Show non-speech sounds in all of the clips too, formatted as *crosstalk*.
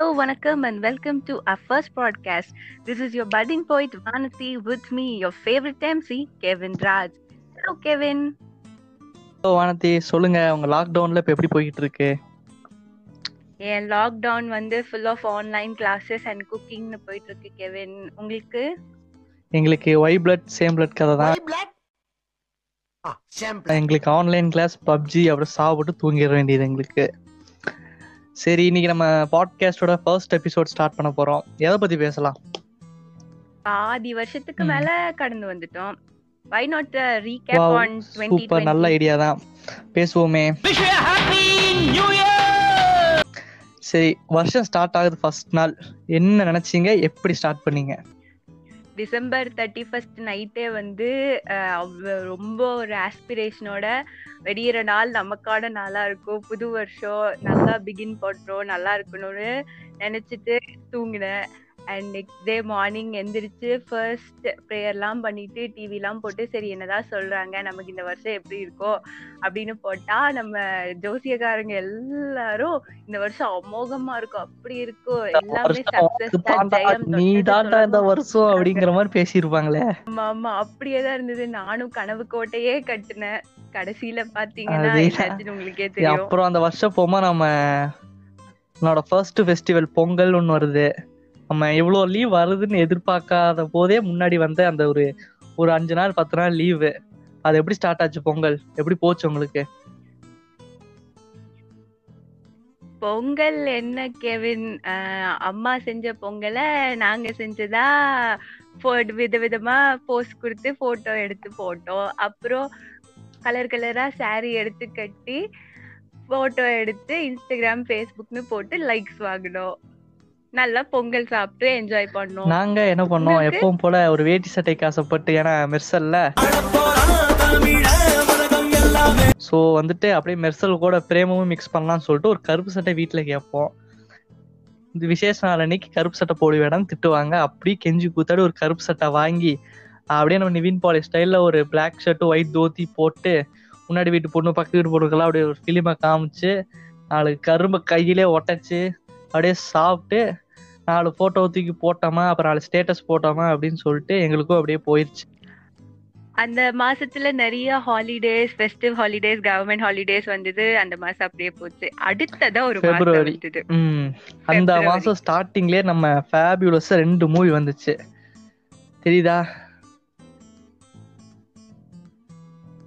Hello, Vanakkam, and welcome to our first podcast. This is your budding poet Vanati with me, your favorite MC, Kevin Raj. Hello, Kevin. Hello Vanathi சொல்லுங்க உங்க லாக்டவுன்ல இப்ப எப்படி போய்கிட்டு இருக்கு என் lockdown வந்து full of online classes and குக்கிங்னு போயிட்டு இருக்கு கெவின் உங்களுக்கு எங்களுக்கு ஒய் பிளட் சேம் பிளட் கதை தான். எங்களுக்கு ஆன்லைன் கிளாஸ் பப்ஜி அப்புறம் சாப்பிட்டு தூங்கிட வேண்டியது எங்களுக்கு சரி இன்னைக்கு நம்ம பாட்காஸ்டோட ஃபர்ஸ்ட் எபிசோட் ஸ்டார்ட் பண்ண போறோம். எதை பத்தி பேசலாம்? பாதி வருஷத்துக்கு. மேல கடந்து வந்துட்டோம். Why not recap on twenty super நல்ல ஐடியா தான். பேசுவோமே. சரி வருஷம் ஸ்டார்ட் ஆகுது ஃபர்ஸ்ட் நாள். என்ன நினைச்சீங்க? எப்படி ஸ்டார்ட் பண்ணீங்க? டிசம்பர் தேர்ட்டி ஃபர்ஸ்ட் நைட்டே வந்து அஹ், அவ்- ரொம்ப ஒரு ஆஸ்பிரேஷனோட வெடியிற நாள் நமக்கான நாளா இருக்கும். புது வருஷம் நல்லா பிகின் பண்றோம் நல்லா இருக்கணும்னு நினைச்சிட்டு தூங்கினேன். அண்ட் நெக்ஸ்ட் டே மார்னிங் எந்திரிச்சு ஃபர்ஸ்ட் ப்ரேயர்லாம் பண்ணிட்டு டிவிலாம் போட்டு சரி என்னதான் சொல்றாங்க? நமக்கு இந்த வருஷம் எப்படி இருக்கோ? அப்படின்னு போட்டா நம்ம ஜோசியக்காரங்க எல்லாரும் இந்த வருஷம் அமோகமா இருக்கும் அப்படி இருக்கும் எல்லாமே சக்சஸ் நீ தாண்டா இந்த வருஷம் அப்படிங்கிற மாதிரி பேசியிருப்பாங்களே. ஆமா ஆமா. அப்படியே தான் இருந்தது. நானும் கனவு கோட்டையே கட்டுனேன். கடைசியில பாத்தீங்கன்னா உங்களுக்கே தெரியும். அப்புறம் அந்த வருஷம் போமா நம்ம என்னோட ஃபர்ஸ்ட் ஃபெஸ்டிவல் பொங்கல் ஒன்று வருது. நம்ம எவ்வளோ லீவ் வருதுன்னு எதிர்பார்க்காத போதே முன்னாடி வந்த அந்த ஒரு ஒரு அஞ்சு நாள் பத்து நாள் லீவு அது எப்படி ஸ்டார்ட் ஆச்சு பொங்கல்? எப்படி போச்சு உங்களுக்கு? பொங்கல் என்ன கெவின்? அம்மா செஞ்ச பொங்கலை நாங்க செஞ்சதா? வித விதமா போஸ்ட் கொடுத்து போட்டோ எடுத்து போட்டோம். அப்புறம் கலர் கலரா சாரி எடுத்து கட்டி போட்டோ எடுத்து இன்ஸ்டாகிராம் ஃபேஸ்புக்னு போட்டு லைக்ஸ் வாங்கினோம். நல்லா பொங்கல் சாப்பிட்டு என்ஜாய் பண்ணோம். நாங்க என்ன பண்ணோம்? எப்பவும் போல ஒரு வேட்டி சட்டைக்கு ஆசைப்பட்டு ஏன்னா மெர்சல்ல. ஸோ வந்துட்டு அப்படியே மெர்சல் கூட பிரேமமும் மிக்ஸ் பண்ணலாம்னு சொல்லிட்டு ஒரு கருப்பு சட்டை வீட்டில் கேட்போம். இந்த விசேஷ நாள் அன்னைக்கு கருப்பு சட்டை போடு வேடாம்னு திட்டுவாங்க. அப்படியே கெஞ்சி கூத்தாடி ஒரு கருப்பு சட்டை வாங்கி அப்படியே நம்ம நிவின் பாலி ஸ்டைலில் ஒரு Black ஷர்ட் ஒயிட் தோத்தி போட்டு முன்னாடி வீட்டு பொண்ணு பக்கத்து வீட்டு பொண்ணுக்கெல்லாம் அப்படியே ஒரு ஃபிலிமை காமிச்சு நாலு கரும்பை கையிலே ஒட்டச்சு அப்படியே சாப்பிட்டு நாலு ஃபோட்டோ தூக்கி போட்டோமா அப்புறம் நாலு ஸ்டேட்டஸ் போட்டோமா அப்படின்னு சொல்லிட்டு எங்களுக்கும் அப்படியே போயிடுச்சு அந்த மாசத்துல நிறைய holidays festive holidays government holidays வந்தது. அந்த மாசம் அப்படியே போச்சு. அடுத்ததா ஒரு ம். அந்த. மாசம் ஸ்டார்டிங்லயே நம்ம ஃபேபியூலஸ் ரெண்டு மூவி வந்துச்சு. தெரியுதா?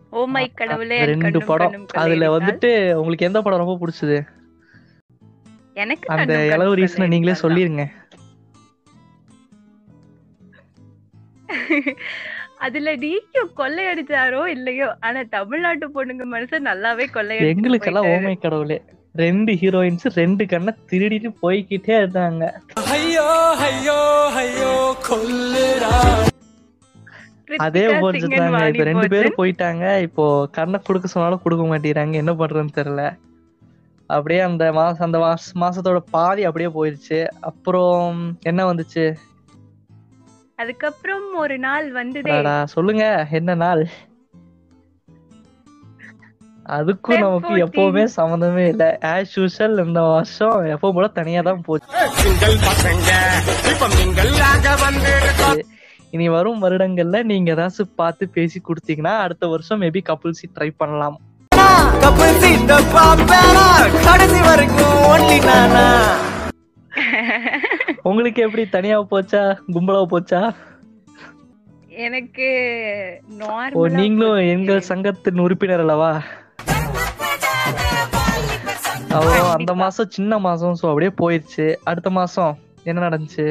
ஓ மை கடவுளே ரெண்டு படம். அதுல. வந்துட்டு உங்களுக்கு எந்த படம் ரொம்ப பிடிச்சது? எனக்கு அந்த கண்ணும் ரீசனை நீங்களே சொல்லிருங்க. *laughs* அதுல டிக்யூ கொள்ளையடிச்சாரோ இல்லையோ ஆனா தமிழ்நாட்டு பொண்ணுங்க மனுஷன் நல்லாவே கொள்ளையடிச்சு எங்களுக்கெல்லாம் போயிட்டாரு. ஓமை கடவுளே. ரெண்டு ஹீரோயின்ஸ் ரெண்டு கண்ணை திருடிட்டு போய்கிட்டே இருந்தாங்க. அதே கிருத்திகா போச்சு சிங்கன் தாங்க இப்ப வாணி ரெண்டு. பேரும் போயிட்டாங்க. இப்போ கண்ணை கொடுக்க சொன்னாலும் கொடுக்க மாட்டேங்கிறாங்க. என்ன பண்றதுன்னு தெரியல. அப்படியே அந்த மாசம் அந்த மாச மாசத்தோட பாதி அப்படியே போயிருச்சு அப்புறம் என்ன வந்துச்சு? அதுக்கப்புறம் ஒரு நாள் வந்ததே. அடடா, சொல்லுங்க என்ன நாள்? அதுக்கும் நமக்கு 14. எப்பவுமே சம்மந்தமே இல்ல. ஆஸ் யூஷுவல் இந்த வருஷம் எப்பவும் போல தனியா தான் போச்சு. இனி வரும் வருடங்கள்ல நீங்க ஏதாச்சும் பார்த்து பேசி கொடுத்தீங்கன்னா அடுத்த வருஷம் மேபி கப்புள்சி ட்ரை பண்ணலாம். சீட்ட பாப்பேனா? கடைசி வரைக்கும் ஒன்லி நானா உங்களுக்கு எப்படி தனியா போச்சா? கும்பலா போச்சா? எனக்கு நீங்களும். எங்கள் சங்கத்தின் உறுப்பினர் அல்லவா? ஓ அந்த மாசம் சின்ன மாசம் சோ அப்படியே போயிருச்சு. அடுத்த மாசம் என்ன நடந்துச்சு?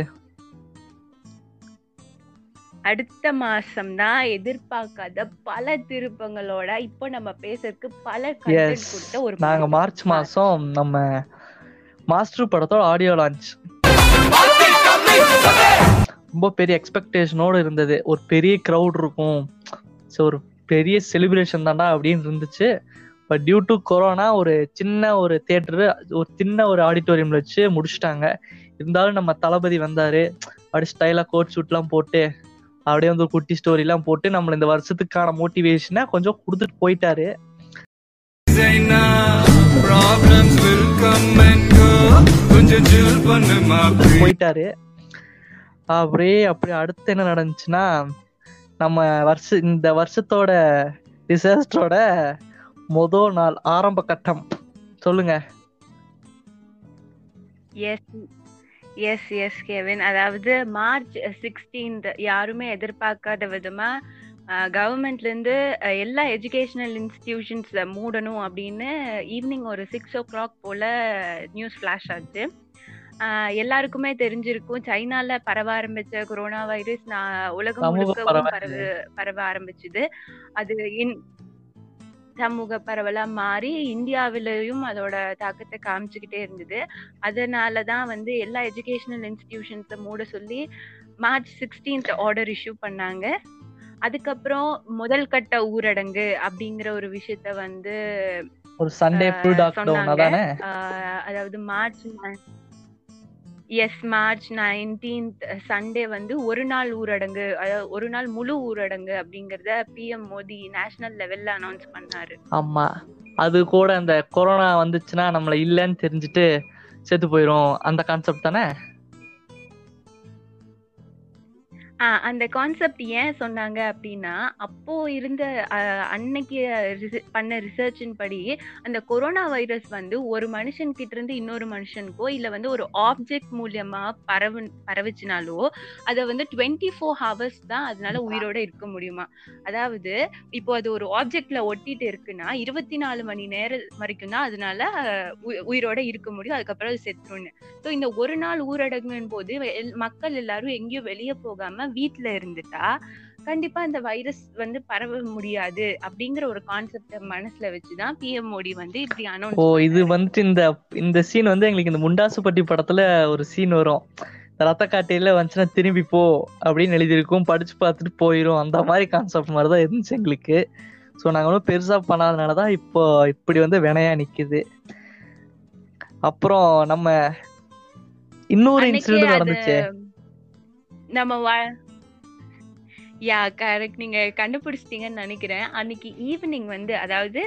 அடுத்த மாசம் தான் எதிர்பார்க்காத பல திருப்பங்களோட இப்போ நம்ம பேசுறதுக்கு பல கொடுத்த ஒரு நாங்க. மார்ச் மாசம் நம்ம மாஸ்டர் படத்தோட ஆடியோ லான்ச் ரொம்ப பெரிய எக்ஸ்பெக்டேஷனோட இருந்தது. ஒரு பெரிய க்ரௌட் இருக்கும். ஸோ ஒரு பெரிய செலிப்ரேஷன் தான்டா அப்படின்னு இருந்துச்சு. பட் டியூ டு கொரோனா ஒரு சின்ன ஒரு தியேட்டரு ஒரு சின்ன ஒரு ஆடிட்டோரியம்ல வச்சு முடிச்சிட்டாங்க. இருந்தாலும் நம்ம தளபதி வந்தாரு. அப்படி ஸ்டைலா கோட் ஷூட்லாம் போட்டு அப்படியே வந்து ஒரு குட்டி ஸ்டோரிலாம் போட்டு நம்மள இந்த வருஷத்துக்கான மோட்டிவேஷனை கொஞ்சம் கொடுத்துட்டு போயிட்டாரு. போயிட்டாரு. அப்படியே அப்படி அடுத்து என்ன நடந்துச்சுன்னா நம்ம வருஷ இந்த வருஷத்தோட டிசாஸ்டரோட மொதல் நாள் ஆரம்ப கட்டம். சொல்லுங்க. எஸ் எஸ் கெவின் அதாவது மார்ச் சிக்ஸ்டீன்த் யாருமே எதிர்பார்க்காத விதமா கவர்மெண்ட்ல இருந்து எல்லா எஜுகேஷனல் இன்ஸ்டிடியூஷன்ஸ்ல மூடணும் அப்படின்னு ஈவினிங் ஒரு சிக்ஸ் ஓ கிளாக் போல நியூஸ் ஃபிளாஷ் ஆச்சு. எல்லாருக்குமே தெரிஞ்சிருக்கும். சைனால பரவ ஆரம்பிச்ச கொரோனா வைரஸ் நான் உலகம் முழுக்கவும். பரவு பரவ ஆரம்பிச்சுது. அது இன் சமூக பரவலா மாறி இந்தியாவிலையும் அதோட தாக்கத்தை காமிச்சுக்கிட்டே இருந்தது. அதனால தான் வந்து எல்லா எஜுகேஷனல் இன்ஸ்டிடியூஷன்ஸை மூட சொல்லி மார்ச் சிக்ஸ்டீன்த் ஆர்டர் இஷ்யூ பண்ணாங்க. அதுக்கப்புறம் முதல் கட்ட ஊரடங்கு அப்படிங்கிற ஒரு விஷயத்த வந்து ஒரு சண்டே ஃபுல் லாக்டவுன் அதாவது March yes March nineteenth Sunday வந்து ஒரு நாள் ஊரடங்கு அதாவது ஒரு நாள் முழு ஊரடங்கு அப்படிங்கறத பிஎம் மோடி நேஷனல் லெவல்ல அனௌன்ஸ் பண்ணாரு. ஆமா. அது கூட அந்த கொரோனா வந்துச்சுன்னா நம்மள இல்லைன்னு தெரிஞ்சுட்டு செத்து போயிரும். அந்த கான்செப்ட் தானே? அந்த கான்செப்ட் ஏன் சொன்னாங்க அப்படின்னா அப்போ இருந்த அன்னைக்கு பண்ண ரிசர்ச்சின் படி அந்த கொரோனா வைரஸ் வந்து ஒரு மனுஷன் கிட்ட இருந்து இன்னொரு மனுஷனுக்கோ இல்ல வந்து ஒரு ஆப்ஜெக்ட் மூலியமா பரவு பரவுச்சுனாலோ அதை வந்து டுவெண்ட்டி ஃபோர் ஹவர்ஸ் தான் அதனால உயிரோட இருக்க முடியுமா? அதாவது இப்போ அது ஒரு ஆப்ஜெக்ட்ல ஒட்டிட்டு இருக்குன்னா இருபத்தி நாலு மணி நேரம் வரைக்கும் தான் அதனால உயிரோட இருக்க முடியும் அதுக்கப்புறம் அது செத்துரும்னு ஸோ இந்த ஒரு நாள் ஊரடங்குன் போது மக்கள் எல்லாரும் எங்கேயும் வெளியே போகாம வீட்ல இருந்துட்டா கண்டிப்பா இந்த வைரஸ் வந்து பரவ முடியாது அப்படிங்கிற ஒரு கான்செப்ட மனசுல வச்சுதான் பிஎம் மோடி வந்து இப்படி ஓ அனௌன்ஸ் இது வந்துட்டு இந்த இந்த சீன் வந்து எங்களுக்கு இந்த முண்டாசுப்பட்டி படத்துல ஒரு சீன் வரும். ரத்த காட்டையில வந்துச்சுன்னா திரும்பி போ அப்படின்னு எழுதியிருக்கும். படிச்சு பார்த்துட்டு போயிரும். அந்த மாதிரி கான்செப்ட் மாதிரி தான் இருந்துச்சு எங்களுக்கு. ஸோ நாங்கள் ஒன்றும் பெருசா பண்ணாதனால தான் இப்போ இப்படி வந்து வினையா நிக்குது. அப்புறம் நம்ம இன்னொரு இன்சிடென்ட் நடந்துச்சு. நம்ம வா- யா கரெக்ட் நீங்க கண்டுபிடிச்சிட்டீங்கன்னு நினைக்கிறேன். அன்னைக்கு ஈவினிங் வந்து அதாவது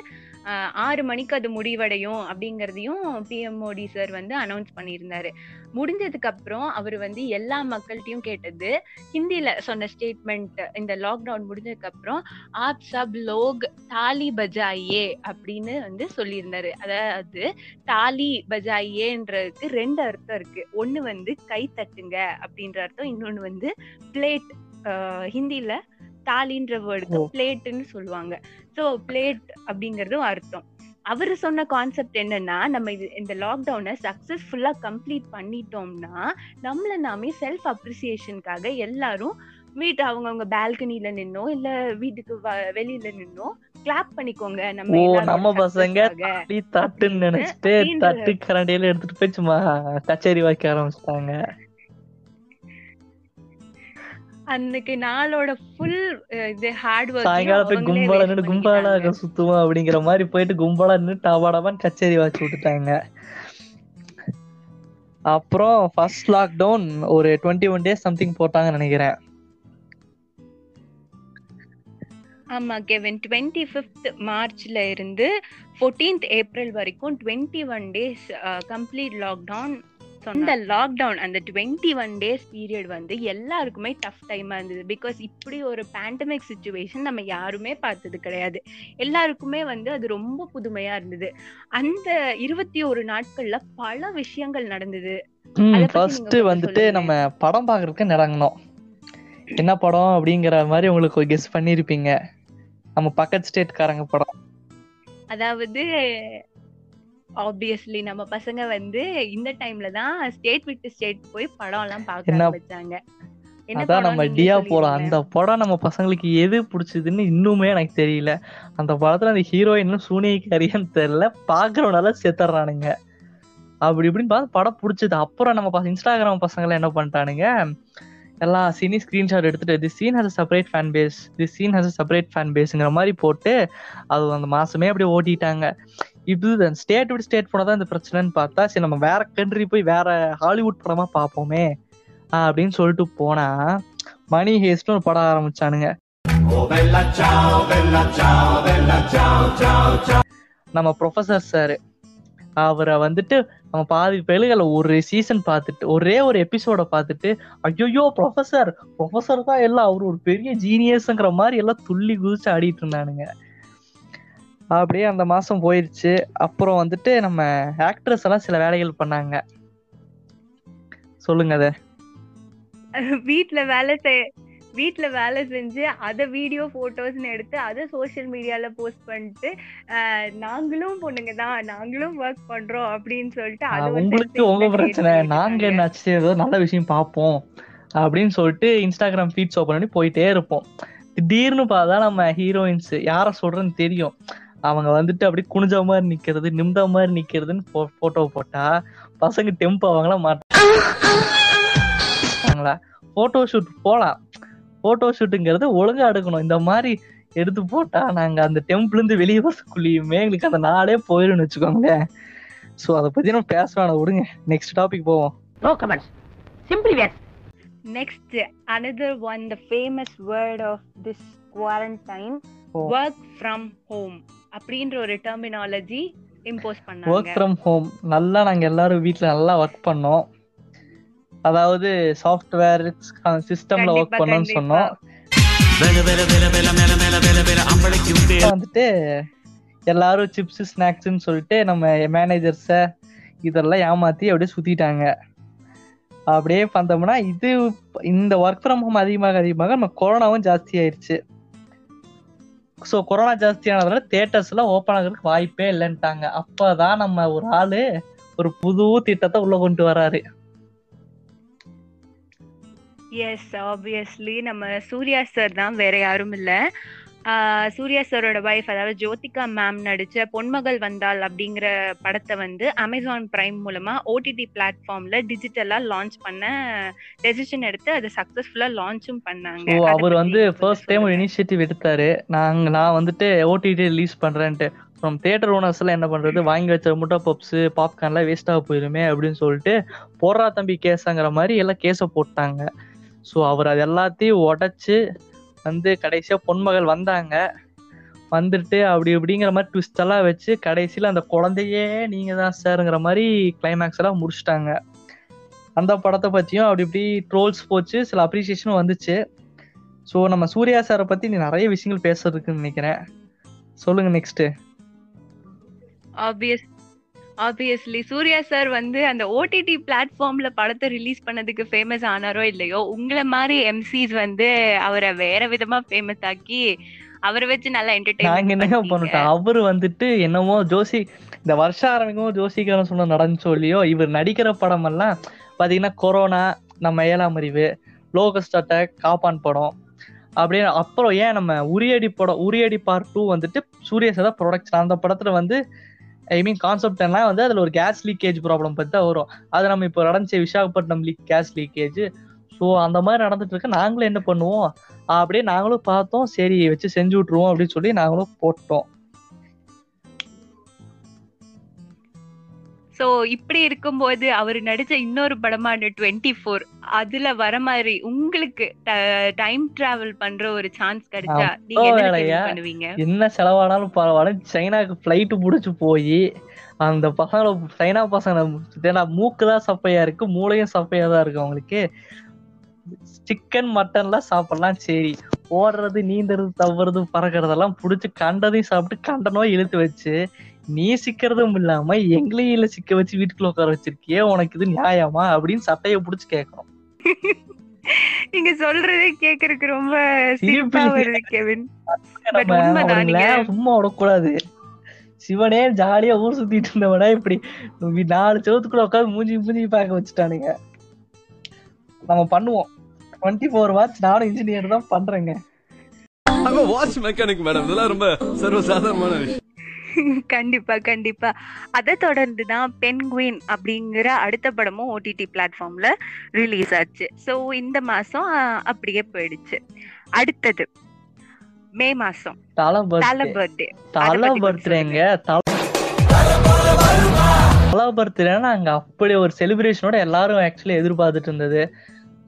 ஆறு மணிக்கு அது முடிவடையும் அப்படிங்கறதையும் பிஎம் மோடி சார் வந்து அனௌன்ஸ் பண்ணியிருந்தாரு. முடிஞ்சதுக்கு அப்புறம் அவர் வந்து எல்லா மக்கள்கிட்டயும் கேட்டது ஹிந்தியில சொன்ன ஸ்டேட்மெண்ட் இந்த லாக்டவுன் முடிஞ்சதுக்கு அப்புறம் ஆப் சப் லோக் தாலி பஜாயே அப்படின்னு வந்து சொல்லியிருந்தாரு. அதாவது தாலி பஜாயேன்றதுக்கு ரெண்டு அர்த்தம் இருக்கு. ஒண்ணு வந்து கை தட்டுங்க அப்படின்ற அர்த்தம் இன்னொன்னு வந்து பிளேட் ஹிந்தில தாலின்ற வேர்டுக்கு ஓ. பிளேட்னு சொல்லுவாங்க. சோ பிளேட் அப்படிங்கறதும் அர்த்தம். அவர் சொன்ன கான்செப்ட் என்னன்னா நம்ம இது இந்த லாக்டவுனை சக்சஸ்ஃபுல்லா கம்ப்ளீட் பண்ணிட்டோம்னா நம்மள நாமே செல்ஃப் அப்ரிசியேஷனுக்காக எல்லாரும் வீட்டு அவங்கவங்க பால்கனில நின்னோ இல்ல வீட்டுக்கு வெளியில நின்னோ கிளாப் பண்ணிக்கோங்க. நம்ம நம்ம பசங்க தட்டுன்னு நினைச்சிட்டு தட்டு கரண்டியில எடுத்துட்டு போய் சும்மா கச்சேரி வைக்க ஆரம்பிச்சிட்டாங்க. அன்னைக்கு நாளோட ஃபுல் இது ஹார்ட் ஒர்க் சாயங்காலம் போய் கும்பலா நின்று கும்பலாக சுத்துவோம் அப்படிங்கிற மாதிரி போயிட்டு கும்பலா நின்று டபாடபான்னு கச்சேரி வாச்சு விட்டுட்டாங்க. அப்புறம் ஃபர்ஸ்ட் லாக்டவுன் ஒரு டுவெண்ட்டி ஒன் டேஸ் சம்திங் போட்டாங்கன்னு நினைக்கிறேன். ஆமா கெவின் டுவெண்ட்டி ஃபிஃப்த் மார்ச்ல இருந்து ஃபோர்டீன்த் ஏப்ரல் வரைக்கும் twenty one days complete lockdown இந்த லாக்டவுன் அந்த டுவெண்ட்டி ஒன் டேஸ் பீரியட் வந்து எல்லாருக்குமே டஃப் டைமா இருந்தது. பிகாஸ் இப்படி ஒரு பேண்டமிக் சுச்சுவேஷன் நம்ம யாருமே பார்த்தது கிடையாது. எல்லாருக்குமே வந்து அது ரொம்ப புதுமையா இருந்தது. அந்த இருபத்தி ஒரு நாட்கள்ல பல விஷயங்கள் நடந்தது. ஃபர்ஸ்ட் வந்துட்டு. நம்ம படம் பாக்குறதுக்கு நிறங்கணும் என்ன படம் அப்படிங்கிற மாதிரி உங்களுக்கு கெஸ் பண்ணிருப்பீங்க. நம்ம பக்கத்து ஸ்டேட்காரங்க படம். அதாவது ஆப்வியஸ்லி நம்ம பசங்க வந்து இந்த டைம்ல தான் ஸ்டேட் விட்டு ஸ்டேட் போய் படம் எல்லாம் பார்க்க ஆரம்பிச்சாங்க. அதான் நம்ம டியா போலாம். அந்த படம் நம்ம பசங்களுக்கு எது பிடிச்சதுன்னு இன்னுமே எனக்கு தெரியல. அந்த படத்துல அந்த ஹீரோயின் சூனியக்காரியான்னு தெரியல. பாக்குறவனால செத்துறானுங்க. அப்படி இப்படின்னு பார்த்து படம் பிடிச்சது. அப்புறம் நம்ம இன்ஸ்டாகிராம் பசங்க என்ன பண்ணிட்டானுங்க? எல்லாம் சீனி ஸ்கிரீன்ஷாட் எடுத்துட்டு the scene has separate fan base the scene has separate fan பேஸ்ங்கிற மாதிரி போட்டு அது அந்த மாசமே அப்படியே ஓட்டிட்டாங்க. இது ஸ்டேட் விட்டு ஸ்டேட் போனதான் இந்த பிரச்சனைன்னு பார்த்தா சரி நம்ம வேற கண்ட்ரி போய் வேற ஹாலிவுட் படமா பார்ப்போமே அப்படின்னு சொல்லிட்டு போனா மணி ஹேஸ்ட்னு ஒரு படம் ஆரம்பிச்சானுங்க. நம்ம ப்ரொஃபசர் சார். அவரை வந்துட்டு நம்ம பாதி பெழுகல ஒரு சீசன் பார்த்துட்டு ஒரே ஒரு எபிசோட பார்த்துட்டு ஐயோயோ ப்ரொஃபசர் ப்ரொஃபசர் தான் எல்லாம் அவர் ஒரு பெரிய ஜீனியஸ்ங்கிற மாதிரி எல்லாம் துள்ளி குதிச்சு ஆடிட்டு இருந்தானுங்க. அப்படியே அந்த மாசம் போயிருச்சு. அப்புறம் வந்துட்டு நம்ம ஆக்ட்ரஸ் எல்லாம் சில வேலைகள் பண்ணாங்க. சொல்லுங்க அத. வீட்டுல வேலை செய்ய வீட்ல வேலை செஞ்சு அத வீடியோ போட்டோஸ்னு எடுத்து அதை சோஷியல் மீடியால போஸ்ட் பண்ணிட்டு நாங்களும் பொண்ணுங்க தான் நாங்களும் ஒர்க் பண்றோம் அப்படின்னு சொல்லிட்டு அது உங்களுக்கு உங்க பிரச்சனை? பண்ணிட்டு நாங்க இருக்காங்க. என்னாச்சு ஏதோ நல்ல விஷயம் பார்ப்போம் அப்படின்னு சொல்லிட்டு இன்ஸ்டாகிராம் ஃபீட்ஸ் ஓப்பன் பண்ணி போயிட்டே இருப்போம். திடீர்னு பார்த்தா நம்ம ஹீரோயின்ஸ் யார சொல்றேன்னு தெரியும். அவங்க வந்துட்டு அப்படியே குனிஞ்ச மாதிரி நிக்கிறது நிமிந்த மாதிரி நிக்கிறதுன்னு போட்டோ போட்டா பசங்க டெம்ப் ஆவாங்களா மாட்டாங்களா போட்டோ ஷூட் போலாம். போட்டோ ஷூட்டுங்கிறது ஒழுங்கா எடுக்கணும். இந்த மாதிரி எடுத்து போட்டா நாங்க அந்த டெம்பிள் இருந்து வெளியே வரதுக்குள்ளேயுமே எங்களுக்கு அந்த நாளே போயிரும்னு வச்சுக்கோங்களேன். சோ அத பத்தி நம்ம பேச வேணாம். விடுங்க. நெக்ஸ்ட் டாபிக் போவோம். No comments simply where Next, another one, the famous word of this quarantine, Oh. work from home. அப்படின்ற ஒரு டெர்மினாலஜி இம்போஸ் ஒர்க் பண்ணாங்க ஃப்ரம் ஹோம் நல்லா நாங்க எல்லாரும் வீட்ல நல்லா ஒர்க் பண்ணோம். அதாவது சாஃப்ட்வேர் சிஸ்டம்ல ஒர்க் கண்டிப்பா. சொன்னோம். வந்துட்டு எல்லாரும் சிப்ஸ் ஸ்நாக்ஸ்னு சொல்லிட்டு நம்ம மேனேஜர்ஸ இதெல்லாம் ஏமாத்தி அப்படியே சுத்திட்டாங்க. அப்படியே பார்த்தோம்னா இது இந்த ஒர்க் ஃப்ரம் ஹோம் அதிகமாக அதிகமாக நம்ம கொரோனாவும் ஜாஸ்தி ஆயிருச்சு. ஸோ கொரோனா ஜாஸ்தி ஆனதுனால தேட்டர்ஸ் எல்லாம் ஓப்பன் ஆகிறதுக்கு வாய்ப்பே இல்லைன்ட்டாங்க. அப்பதான் நம்ம ஒரு ஆளு ஒரு புது திட்டத்தை உள்ள கொண்டு வராரு. எஸ் ஆப்வியஸ்லி நம்ம சூர்யா சார் தான் வேற யாரும் இல்ல. சூர்யா சாரோட வைஃப் அதாவது ஜோதிகா மேம் நடிச்ச பொன்மகள் வந்தாள் அப்படிங்கிற படத்தை வந்து அமேசான் பிரைம் மூலமா ஓடிடி பிளாட்ஃபார்ம்ல டிஜிட்டலா லான்ச் பண்ண டெசிஷன் எடுத்து அதை சக்சஸ்ஃபுல்லா லான்ச்சும் பண்ணாங்க. அவர் வந்து ஃபர்ஸ்ட் டைம் ஒரு. இனிஷியேட்டிவ் எடுத்தாரு. நாங்க நான் வந்துட்டு ஓடிடி ரிலீஸ் பண்றேன்ட்டு. ஃப்ரம் தியேட்டர் ஓனர்ஸ் எல்லாம் என்ன பண்றது? வாங்கி வச்ச முட்டை பப்ஸ் பாப்கார்ன்லாம் வேஸ்டா போயிருமே அப்படின்னு சொல்லிட்டு போடுறா தம்பி கேஸாங்கிற மாதிரி எல்லாம் கேஸை போட்டாங்க. ஸோ அவர் அது எல்லாத்தையும் உடச்சி வந்து கடைசியாக பொன்மகள் வந்தாங்க. வந்துட்டு அப்படி இப்படிங்கிற மாதிரி ட்விஸ்ட் எல்லாம் வச்சு கடைசியில் அந்த குழந்தையே நீங்கள் தான் சார்ங்கிற மாதிரி கிளைமேக்ஸ் எல்லாம் முடிச்சிட்டாங்க. அந்த படத்தை பற்றியும் அப்படி இப்படி ட்ரோல்ஸ் போச்சு சில அப்ரிசியேஷனும் வந்துச்சு. ஸோ நம்ம சூர்யா சாரை பற்றி நீ நிறைய விஷயங்கள் பேசுறதுக்குன்னு நினைக்கிறேன். சொல்லுங்க next obvious obviously Suriya sir வந்து அந்த ஓடிடி பிளாட்ஃபார்ம்ல படத்தை ரிலீஸ் பண்ணதுக்கு ஃபேமஸ் ஆனாரோ இல்லையோ உங்களை மாதிரி எம்சிஸ் வந்து அவரை வேற விதமா ஃபேமஸ் ஆக்கி அவரை வச்சு நல்லா நாங்க என்னங்க பண்ணிட்டோம் அவரு வந்துட்டு என்னமோ ஜோசி இந்த வருஷம் ஆரம்பிக்கும் ஜோசிகாரன் சொன்ன நடந்துச்சோ இல்லையோ இவர் நடிக்கிற படம் எல்லாம் பாத்தீங்கன்னா கொரோனா நம்ம ஏழாம் அறிவு லோகஸ்ட் அட்டாக் காப்பான் படம் அப்படியே அப்புறம் ஏன் நம்ம உரியடி படம் உரியடி பார்ட் டூ வந்துட்டு சூர்யா சார் தான் ப்ரொடக்ஷன் அந்த படத்துல வந்து ஐ மீன் கான்செப்ட் எல்லாம் வந்து அதில் ஒரு கேஸ் லீக்கேஜ் ப்ராப்ளம் பற்றி தான் வரும். அது நம்ம இப்போ நடந்துச்சு Visakhapatnam leak gas leakage so அந்த மாதிரி நடந்துட்டு இருக்கு நாங்களும் என்ன பண்ணுவோம்? அப்படியே நாங்களும் பார்த்தோம். சரி வச்சு செஞ்சு விட்ருவோம் அப்படின்னு சொல்லி நாங்களும் போட்டோம். சோ இப்படி இருக்கும்போது அவர் நடிச்ச இன்னொரு படமான டுவெண்ட்டி ஃபோர் அதுல வர மாதிரி உங்களுக்கு டைம் டிராவல் பண்ற ஒரு சான்ஸ் கிடைச்சா நீங்க பண்ணுவீங்க? என்ன செலவானாலும் பரவாயில்ல சைனாக்கு ஃப்ளைட்டு பிடிச்சி போய் அந்த பசங்களை சைனா பசங்க மூக்கு தான் சப்பையா இருக்கு மூளையும் சப்பையா தான் இருக்கு அவங்களுக்கு. சிக்கன் மட்டன்லாம் சாப்பிடலாம் சரி. ஓடுறது நீந்துறது தவறுது பறக்கிறதெல்லாம் புடிச்சு கண்டதையும் சாப்பிட்டு கண்ட நோய் இழுத்து வச்சு நீ சிக்கிறதும் இல்லாம எங்களையும் இல்ல சிக்க வச்சு வீட்டுக்குள்ள உட்கார வச்சிருக்கியே உனக்கு இது நியாயமா? அப்படின்னு சட்டையை புடிச்சு கேட்கணும். நீங்க சொல்றதே கேக்குறதுக்கு ரொம்ப சிரிப்பு? வருது கெவின். சும்மா விடக்கூடாது. சிவனே ஜாலியா ஊர் சுத்திட்டு இருந்தவன இப்படி நாலு செவத்துக்குள்ள உட்காந்து மூஞ்சி மூஞ்சி பார்க்க வச்சுட்டானுங்க. நம்ம பண்ணுவோம். டுவெண்ட்டி ஃபோர் வாட்ச் நானும் இன்ஜினியர் தான் பண்றேங்க. I'm a watch mechanic, madam. இதெல்லாம் ரொம்ப சர்வசாதாரணமான விஷயம். *laughs* கண்டிப்பா கண்டிப்பா. அதை தொடர்ந்து தான் பென்குயின் அப்படிங்கிற அடுத்த படமும் ஓடிடி பிளாட்ஃபார்ம்ல ரிலீஸ் ஆச்சு. சோ இந்த மாசம் அப்படியே போயிடுச்சு. அடுத்தது மே மாசம். தலை பர்த்டே தலை பர்த்டேங்க தலை பர்த்டேனா அங்க அப்படி ஒரு செலிப்ரேஷனோட எல்லாரும் ஆக்சுவலி எதிர்பார்த்துட்டு இருந்தது.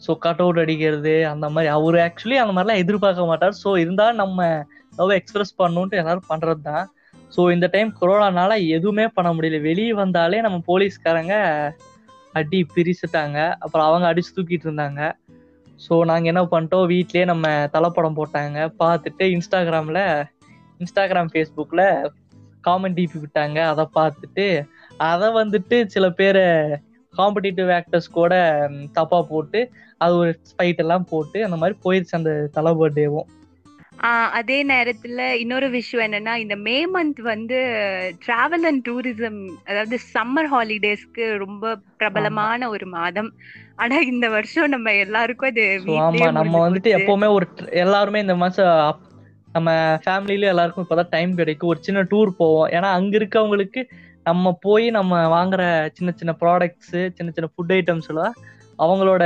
ஸோ கட் அவுட் அடிக்கிறது அந்த மாதிரி. அவர் ஆக்சுவலி அந்த மாதிரிலாம் எதிர்பார்க்க மாட்டார். ஸோ இருந்தாலும் நம்ம லவ் எக்ஸ்பிரஸ் பண்ணணுன்ட்டு எல்லாரும் பண்றது தான் ஸோ இந்த டைம் கொரோனானால எதுவுமே பண்ண முடியல. வெளியே வந்தாலே நம்ம போலீஸ்காரங்க அடி பிரிச்சுட்டாங்க. அப்புறம் அவங்க அடிச்சு தூக்கிட்டு இருந்தாங்க. ஸோ நாங்கள் என்ன பண்ணிட்டோம்? வீட்லேயே நம்ம தலைப்படம் போட்டாங்க. பார்த்துட்டு இன்ஸ்டாகிராமில் இன்ஸ்டாகிராம் ஃபேஸ்புக்கில் காமெண்ட் டிபி விட்டாங்க. அதை பார்த்துட்டு அதை வந்துட்டு சில பேர் காம்படிட்டிவ் ஆக்டர்ஸ் கூட தப்பாக போட்டு அது ஒரு ஸ்பைட் எல்லாம் போட்டு அந்த மாதிரி போயிடுச்சு அந்த தலை பர்த்டேவும் அதே நேரத்துல இன்னொரு விஷயம் என்னன்னா இந்த மே மந்த் வந்து டிராவல் அண்ட் டூரிசம் அதாவது சம்மர் ஹாலிடேஸ்க்கு ரொம்ப பிரபலமான ஒரு மாதம். ஆனா இந்த வருஷம் நம்ம எல்லாருக்கும் அது ஆமா நம்ம வந்துட்டு. எப்பவுமே ஒரு எல்லாருமே இந்த மாசம் நம்ம ஃபேமிலில எல்லாருக்கும் இப்பதான் டைம் கிடைக்கும். ஒரு சின்ன டூர் போவோம். ஏன்னா அங்க இருக்கவங்களுக்கு நம்ம போய் நம்ம வாங்குற சின்ன சின்ன ப்ராடக்ட்ஸ் சின்ன சின்ன ஃபுட் ஐட்டம்ஸ் எல்லாம் அவங்களோட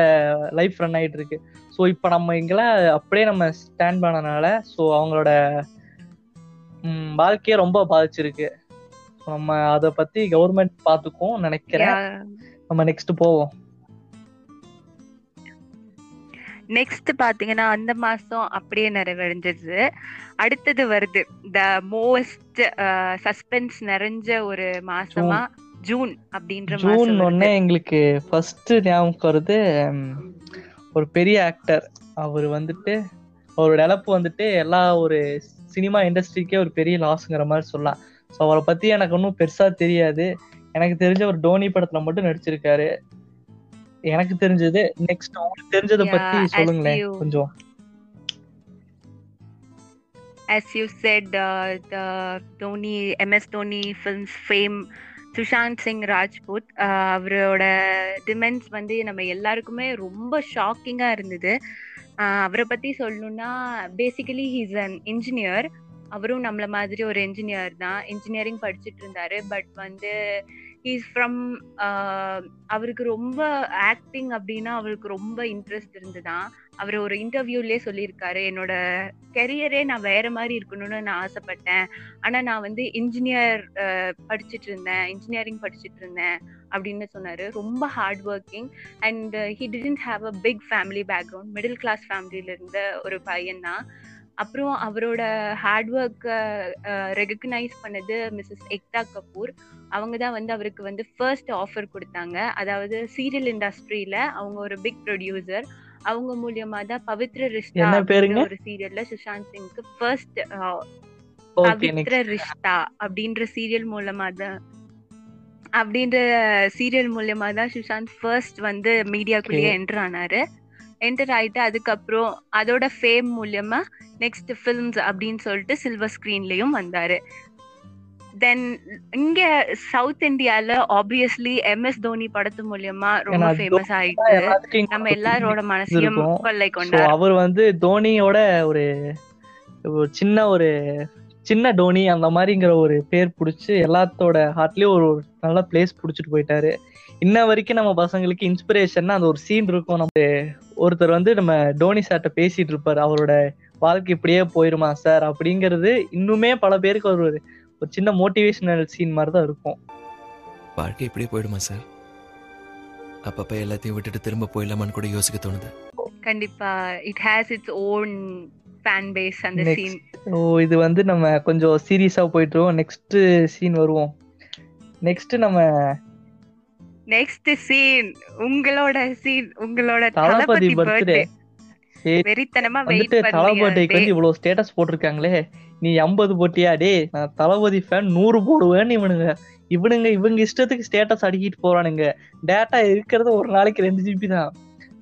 லைஃப் ரன் ஆயிட்டு இருக்கு. ஸோ இப்போ நம்ம இங்கெல்லாம் அப்படியே நம்ம ஸ்டாண்ட் பண்ணனால ஸோ அவங்களோட வாழ்க்கையே ரொம்ப பாதிச்சிருக்கு. நம்ம அதை பத்தி கவர்மெண்ட் பார்த்துக்கும் நினைக்கிறேன். நம்ம நெக்ஸ்ட் போவோம். நெக்ஸ்ட் பாத்தீங்கன்னா அந்த மாசம் அப்படியே நிறைவடைஞ்சது. அடுத்தது வருது த மோஸ்ட் சஸ்பென்ஸ் நிறைஞ்ச ஒரு மாசமா ஜூன் அப்படின்ற ஜூன் ஒன்னே. எங்களுக்கு ஃபர்ஸ்ட் ஞாபகம் வருது. ஒரு பெரிய ஆக்டர் அவர் வந்துட்டு அவரோட இழப்பு வந்துட்டு எல்லா ஒரு சினிமா இண்டஸ்ட்ரிக்கே ஒரு பெரிய லாஸ்ங்கிற மாதிரி சொல்லலாம். ஸோ அவரை பத்தி எனக்கு ஒன்றும் பெருசா தெரியாது. எனக்கு தெரிஞ்ச ஒரு டோனி படத்துல மட்டும் நடிச்சிருக்காரு. எனக்கு தெரிஞ்சது நெக்ஸ்ட் உங்களுக்கு தெரிஞ்சதை பத்தி சொல்லுங்களேன் கொஞ்சம். As you said, uh, the Dhoni, MS Dhoni films fame, Sushant Singh Rajput அவரோட டிமென்ஸ் வந்து நம்ம எல்லாருக்குமே ரொம்ப ஷாக்கிங்காக இருந்தது. அவரை பற்றி சொல்லணும்னா பேசிக்கலி ஹீஸ் அன் இன்ஜினியர் அவரும் நம்மள மாதிரி ஒரு இன்ஜினியர் தான். இன்ஜினியரிங் படிச்சுட்டு இருந்தாரு. பட் வந்து ஹீஸ் ஃப்ரம் அவருக்கு ரொம்ப ஆக்டிங் அப்படின்னா அவருக்கு ரொம்ப இன்ட்ரெஸ்ட் இருந்துதான் அவர் ஒரு இன்டர்வியூலே சொல்லியிருக்காரு என்னோட கெரியரே நான் வேற மாதிரி இருக்கணும்னு நான் ஆசைப்பட்டேன். ஆனா நான் வந்து இன்ஜினியர் படிச்சுட்டு இருந்தேன். இன்ஜினியரிங் படிச்சுட்டு இருந்தேன். அப்படின்னு சொன்னாரு. ரொம்ப hard working and he didn't have a big family background middle class ஃபேமிலியில இருந்த ஒரு பையன் தான் அப்புறம் அவரோட ஹார்ட் ஒர்க்கை ரெகக்னைஸ் பண்ணது மிஸ்ஸஸ் எக்தா கபூர் அவங்க தான் வந்து அவருக்கு வந்து ஃபர்ஸ்ட் ஆஃபர் கொடுத்தாங்க. அதாவது சீரியல் இண்டஸ்ட்ரியில அவங்க ஒரு பிக் ப்ரொடியூசர் அவங்க மூலியமா தான் பவித்ர? அப்படின்ற ஒரு சீரியல்ல சுஷாந்த் சிங்க்கு ஃபர்ஸ்ட் பவித்ர ரிஷ்தா அப்படின்ற சீரியல் மூலமா தான் அப்படின்ற சீரியல் மூலியமா தான் சுஷாந்த் ஃபர்ஸ்ட் வந்து மீடியாக்குள்ளேயே. என்டர் ஆனாரு என்டர் ஆயிட்டு அதுக்கப்புறம் அதோட ஃபேம் மூலியமா நெக்ஸ்ட் ஃபிலிம்ஸ் அப்படின்னு சொல்லிட்டு சில்வர் ஸ்கிரீன்லயும் வந்தாரு தென் இங்க சவுத் இந்தியால ஆப்வியஸ்லி எம்எஸ் தோனி படத்து மூலியமா ரொம்ப ஃபேமஸ் ஆயிட்டு நம்ம எல்லாரோட மனசையும். கொள்ளை கொண்டார். அவர் வந்து தோனியோட ஒரு சின்ன ஒரு சின்ன டோனி அந்த மாதிரிங்கிற ஒரு பேர் பிடிச்சி எல்லாத்தோட ஹார்ட்லயும் ஒரு ஒரு நல்ல பிளேஸ் பிடிச்சிட்டு போயிட்டாரு. இன்ன வரைக்கும் நம்ம பசங்களுக்கு இன்ஸ்பிரேஷன்னா அந்த ஒரு சீன் இருக்கும். நம்ம ஒருத்தர் வந்து நம்ம டோனி சார்ட்ட பேசிட்டு இருப்பாரு. அவரோட வாழ்க்கை இப்படியே போயிருமா சார் அப்படிங்கிறது இன்னுமே பல பேருக்கு ஒரு ஒரு சின்ன மோட்டிவேஷனல் சீன் மாதிரி தான் இருக்கும். வாழ்க்கை இப்படியே போயிடுமா சார் அப்பப்ப எல்லாத்தையும் விட்டுட்டு திரும்ப போயிடலாமான்னு கூட யோசிக்க தோணுது. கண்டிப்பா. It has its own fan base அந்த Next. சீன் ஓ இது வந்து நம்ம கொஞ்சம் சீரியஸா போயிட்டுருவோம். நெக்ஸ்ட் சீன் வருவோம். நெக்ஸ்ட் நம்ம நெக்ஸ்ட் சீன் உங்களோட சீன் உங்களோட தளபதி தளபதி பர்த்டே வெறித்தனமா வெயிட் வந்துட்டு தளபதிக்கு வந்து பண்ணி இவ்வளவு ஸ்டேட்டஸ் போட்டிருக்காங்களே. நீ எண்பது போட்டியா? டே நான் தளபதி ஃபேன் நூறு போடுவேன்னு இவனுங்க. இவனுங்க இவங்க இஷ்டத்துக்கு ஸ்டேட்டஸ் அடிக்கிட்டு போறானுங்க. டேட்டா இருக்கிறது ஒரு நாளைக்கு ரெண்டு ஜிபி தான்.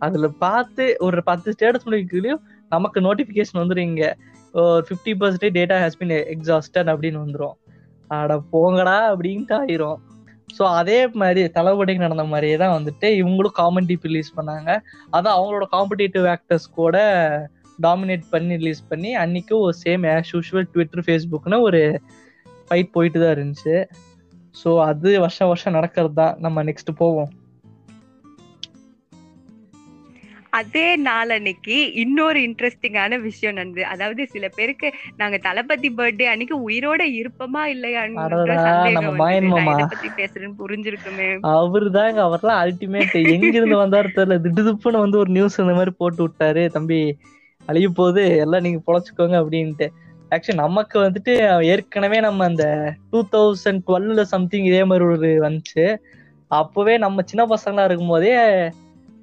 அதுல பார்த்து ஒரு பத்து ஸ்டேட்டஸ் முடிக்கலையும் நமக்கு நோட்டிபிகேஷன் வந்துருங்க ஒரு fifty percentage data has been exhausted அப்படின்னு வந்துடும் அட போங்கடா அப்படின்ட்டு ஆயிரும். ஸோ அதே மாதிரி தளபடிக்கு நடந்த மாதிரியே தான் வந்துட்டு இவங்களும் காமெடி ரிலீஸ் பண்ணாங்க. அதான் அவங்களோட காம்படிட்டிவ் ஆக்டர்ஸ் கூட டாமினேட் பண்ணி ரிலீஸ் பண்ணி அன்னைக்கு ஒரு சேம் ஆஸ் யூஷுவல் ட்விட்டர் ஃபேஸ்புக்னு ஒரு ஃபைட் போயிட்டு தான் இருந்துச்சு. ஸோ அது வருஷம் வருஷம் நடக்கிறது? தான் நம்ம நெக்ஸ்ட் போவோம். அதே நாள் அன்னைக்கு இன்னொரு இன்ட்ரெஸ்டிங்கான விஷயம் நடந்தது. அதாவது சில பேருக்கு நாங்க தளபதி பர்த்டே அன்னைக்கு உயிரோட இருப்போமா இல்லையான்னு பேசுறேன்னு புரிஞ்சிருக்குமே. அவர் தாங்க அவர்லாம் அல்டிமேட் எங்க இருந்து வந்தாரு தெரியல. திடுதுப்புன்னு வந்து ஒரு நியூஸ் இந்த மாதிரி போட்டு விட்டாரு. தம்பி அழிய போகுது எல்லாம் நீங்க பொழைச்சுக்கோங்க அப்படின்ட்டு. ஆக்சுவலி நமக்கு வந்துட்டு ஏற்கனவே நம்ம அந்த டூ தௌசண்ட் டுவெல்ல சம்திங் இதே மாதிரி ஒரு வந்துச்சு. அப்பவே நம்ம சின்ன பசங்களா இருக்கும்போதே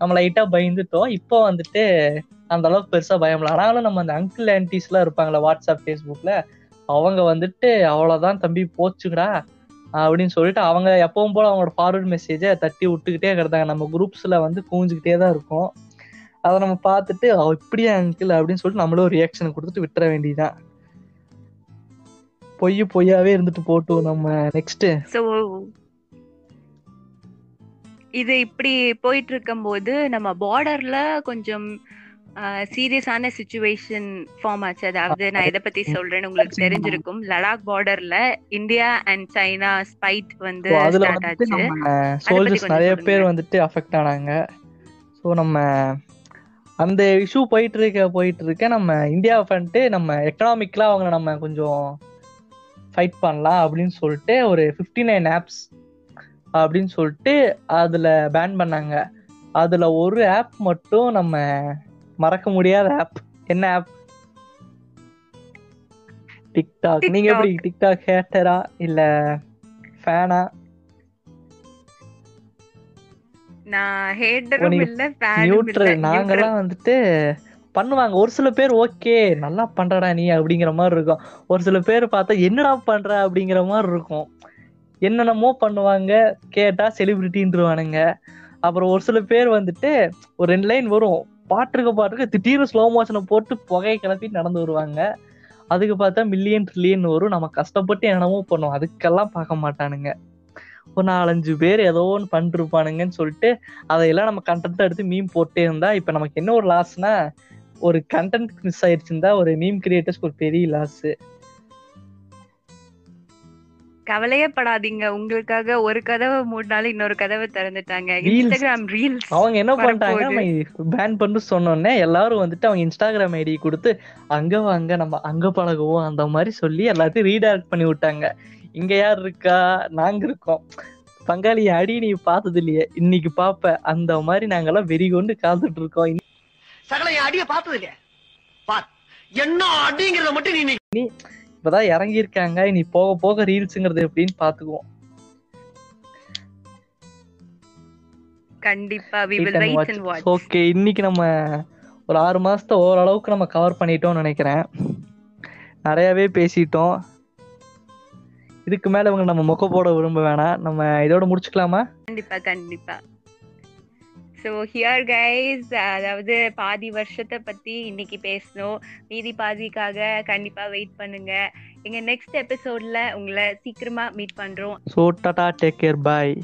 நம்ம லைட்டா பயந்துட்டோம். இப்போ வந்துட்டு அந்த அளவுக்கு பெருசா பயம்ல ஆனாலும் நம்ம அந்த அங்கிள் ஆன்டிஸ் எல்லாம் இருப்பாங்களா வாட்ஸ்அப் ஃபேஸ்புக்ல அவங்க வந்துட்டு அவ்வளவுதான் தம்பி போச்சுடா அப்படின்னு சொல்லிட்டு அவங்க எப்பவும் போல அவங்களோட ஃபார்வர்ட் மெசேஜை தட்டி விட்டுக்கிட்டே கிடந்தாங்க நம்ம குரூப்ஸ்ல வந்து கூஞ்சுக்கிட்டே தான் இருக்கும். அதை நம்ம பார்த்துட்டு இப்படியா அங்கிள்? அப்படின்னு சொல்லிட்டு நம்மளும் ரியாக்ஷன் கொடுத்துட்டு விட்டுற வேண்டியதுதான். பொய் பொய்யாவே இருந்துட்டு போட்டும் நம்ம நெக்ஸ்ட் இது இப்படி போயிட்டு இருக்கும்போது நம்ம பார்டர்ல கொஞ்சம் சீரியஸான சுச்சுவேஷன் ஃபார்ம் ஆச்சு. அதாவது நான் எதை பத்தி சொல்றேன்னு உங்களுக்கு தெரிஞ்சிருக்கும். லடாக் பார்டர்ல இந்தியா அண்ட் சைனா ஸ்பைட் வந்து ஸ்டார்ட் ஆச்சு. நிறைய. பேர் வந்துட்டு அஃபெக்ட் ஆனாங்க. ஸோ நம்ம அந்த இஷ்யூ போயிட்டு இருக்க போயிட்டு இருக்க நம்ம இந்தியாவை பண்ணிட்டு நம்ம எக்கனாமிக்லாம் அவங்க நம்ம கொஞ்சம் ஃபைட் பண்ணலாம் அப்படின்னு சொல்லிட்டு ஒரு ஃபிஃப்டி நைன் ஆப்ஸ் அப்படின்னு சொல்லிட்டு அதுல பேன் பண்ணாங்க. அதுல ஒரு ஆப் மட்டும் நம்ம மறக்க முடியாத ஆப் என்ன ஆப் டிக்டாக் நீங்க எப்படி டிக்டாக் ஹேட்டரா இல்ல ஃபேனா நான் ஹேட்டரும் இல்ல நியூட்ரல் நாங்கெல்லாம் வந்துட்டு பண்ணுவாங்க. ஒரு சில பேர் ஓகே நல்லா பண்றடா நீ அப்படிங்கிற மாதிரி இருக்கும். ஒரு சில பேர் பார்த்தா என்னடா பண்ற? அப்படிங்கிற மாதிரி இருக்கும். என்னென்னமோ பண்ணுவாங்க கேட்டா செலிபிரிட்டின்றுவானுங்க அப்புறம் ஒரு சில பேர் வந்துட்டு ஒரு ரெண்டு லைன் வரும். பாட்டுருக்க பாட்டுருக்கு திடீர்னு ஸ்லோ மோஷனை போட்டு புகையை கிளப்பி நடந்து வருவாங்க. அதுக்கு பார்த்தா மில்லியன் ட்ரில்லியன் வரும். நம்ம கஷ்டப்பட்டு என்னென்னமோ பண்ணுவோம். அதுக்கெல்லாம் பார்க்க மாட்டானுங்க. ஒரு நாலஞ்சு பேர் ஏதோ ஒன்று பண்ணிருப்பானுங்கன்னு சொல்லிட்டு அதையெல்லாம் நம்ம கண்டென்ட் எடுத்து மீம் போட்டே இருந்தா இப்ப நமக்கு என்ன ஒரு லாஸ்னா ஒரு கண்டென்ட் மிஸ் ஆயிடுச்சுன்னா ஒரு மீம் கிரியேட்டர்ஸ்க்கு ஒரு பெரிய லாஸ் கவலையே படாதீங்க. உங்களுக்காக ஒரு கதவை மூடினாலும் இன்னொரு கதவை திறந்துட்டாங்க. இன்ஸ்டாகிராம் ரீல்ஸ் அவங்க என்ன பண்ணிட்டாங்க? பேன் பண்ணு சொன்னோடனே எல்லாரும் வந்துட்டு அவங்க இன்ஸ்டாகிராம் ஐடி கொடுத்து அங்க வாங்க நம்ம அங்க பழகுவோம் அந்த மாதிரி சொல்லி எல்லாத்தையும் ரீடைரக்ட் பண்ணி விட்டாங்க. இங்க யார் இருக்கா? நாங்க இருக்கோம். பங்காளி அடி நீ பார்த்தது இல்லையே இன்னைக்கு பாப்ப. அந்த மாதிரி நாங்கெல்லாம் வெறி கொண்டு காத்துட்டு இருக்கோம். சகல என் அடிய பார்த்தது இல்லையா பார் என்ன அடிங்கிறத மட்டும் நீ இப்பதான் இறங்கி இருக்காங்க இனி போக போக ரீல்ஸுங்கிறது எப்படின்னு பாத்துக்குவோம் கண்டிப்பா ஓகே இன்னைக்கு நம்ம ஒரு ஆறு மாசத்தை ஓரளவுக்கு நம்ம கவர் பண்ணிட்டோம்னு நினைக்கிறேன். நிறையவே பேசிட்டோம். இதுக்கு மேல இவங்க நம்ம மொக்க போட விரும்ப வேணாம். நம்ம இதோட முடிச்சுக்கலாமா? கண்டிப்பா கண்டிப்பா. ஸோ ஹியர் கைஸ் அதாவது பாதி வருஷத்தை பத்தி இன்னைக்கு பேசணும். மீதி பாதிக்காக கண்டிப்பா வெயிட் பண்ணுங்க. எங்க நெக்ஸ்ட் எபிசோட்ல உங்களை சீக்கிரமா மீட் பண்றோம். So tata take care bye